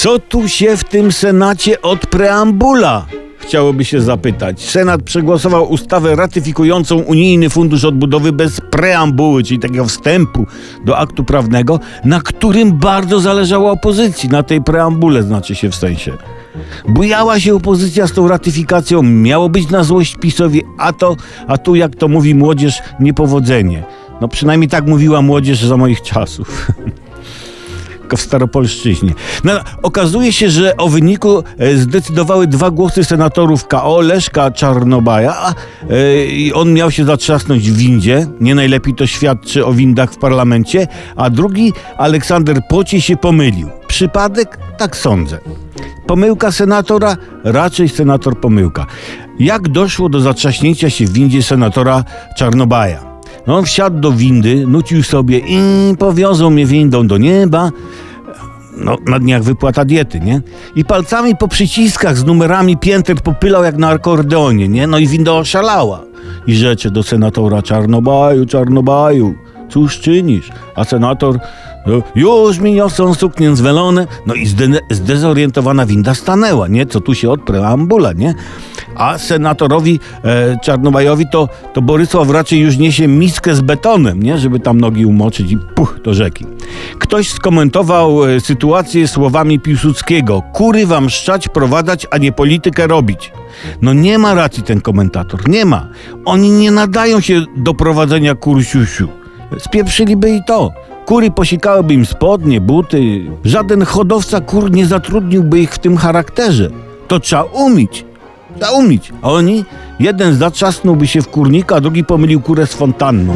Co tu się w tym Senacie od preambula? Chciałoby się zapytać. Senat przegłosował ustawę ratyfikującą Unijny Fundusz Odbudowy bez preambuły, czyli takiego wstępu do aktu prawnego, na którym bardzo zależało opozycji, na tej preambule znaczy się w sensie. Bujała się opozycja z tą ratyfikacją, miało być na złość PiSowi, a to, a tu jak to mówi młodzież, niepowodzenie. No przynajmniej tak mówiła młodzież za moich czasów. Tylko w Staropolszczyźnie. No, okazuje się, że o wyniku e, zdecydowały dwa głosy senatorów KO, Leszka Czarnobaja e, i on miał się zatrzasnąć w windzie. Nie najlepiej to świadczy o windach w parlamencie. A drugi, Aleksander Pocie się pomylił. Przypadek? Tak sądzę. Pomyłka senatora? Raczej senator pomyłka. Jak doszło do zatrzaśnięcia się w windzie senatora Czarnobaja? No, on wsiadł do windy, nucił sobie i powiozą mnie windą do nieba. No, na dniach wypłata diety, nie? I palcami po przyciskach z numerami pięter popylał jak na akordeonie, nie? No i winda oszalała. I rzeczy do senatora Czarnobaju, Czarnobaju, cóż czynisz? A senator, no, już mi niosą suknię zwelone. No i zde zdezorientowana winda stanęła, nie? Co tu się od preambula, nie? A senatorowi e, Czarnobajowi to, to Borysław raczej już niesie miskę z betonem, nie? Żeby tam nogi umoczyć i puch do rzeki. Ktoś skomentował e, sytuację słowami Piłsudskiego. Kury wam szczać, prowadzać, a nie politykę robić. No nie ma racji ten komentator, nie ma. Oni nie nadają się do prowadzenia kur siusiu. Spieprzyliby i to. Kury posikałyby im spodnie, buty. Żaden hodowca kur nie zatrudniłby ich w tym charakterze. To trzeba umieć. Trzeba umieć. A oni? Jeden zatrzasnąłby się w kurnika, drugi pomylił kurę z fontanną.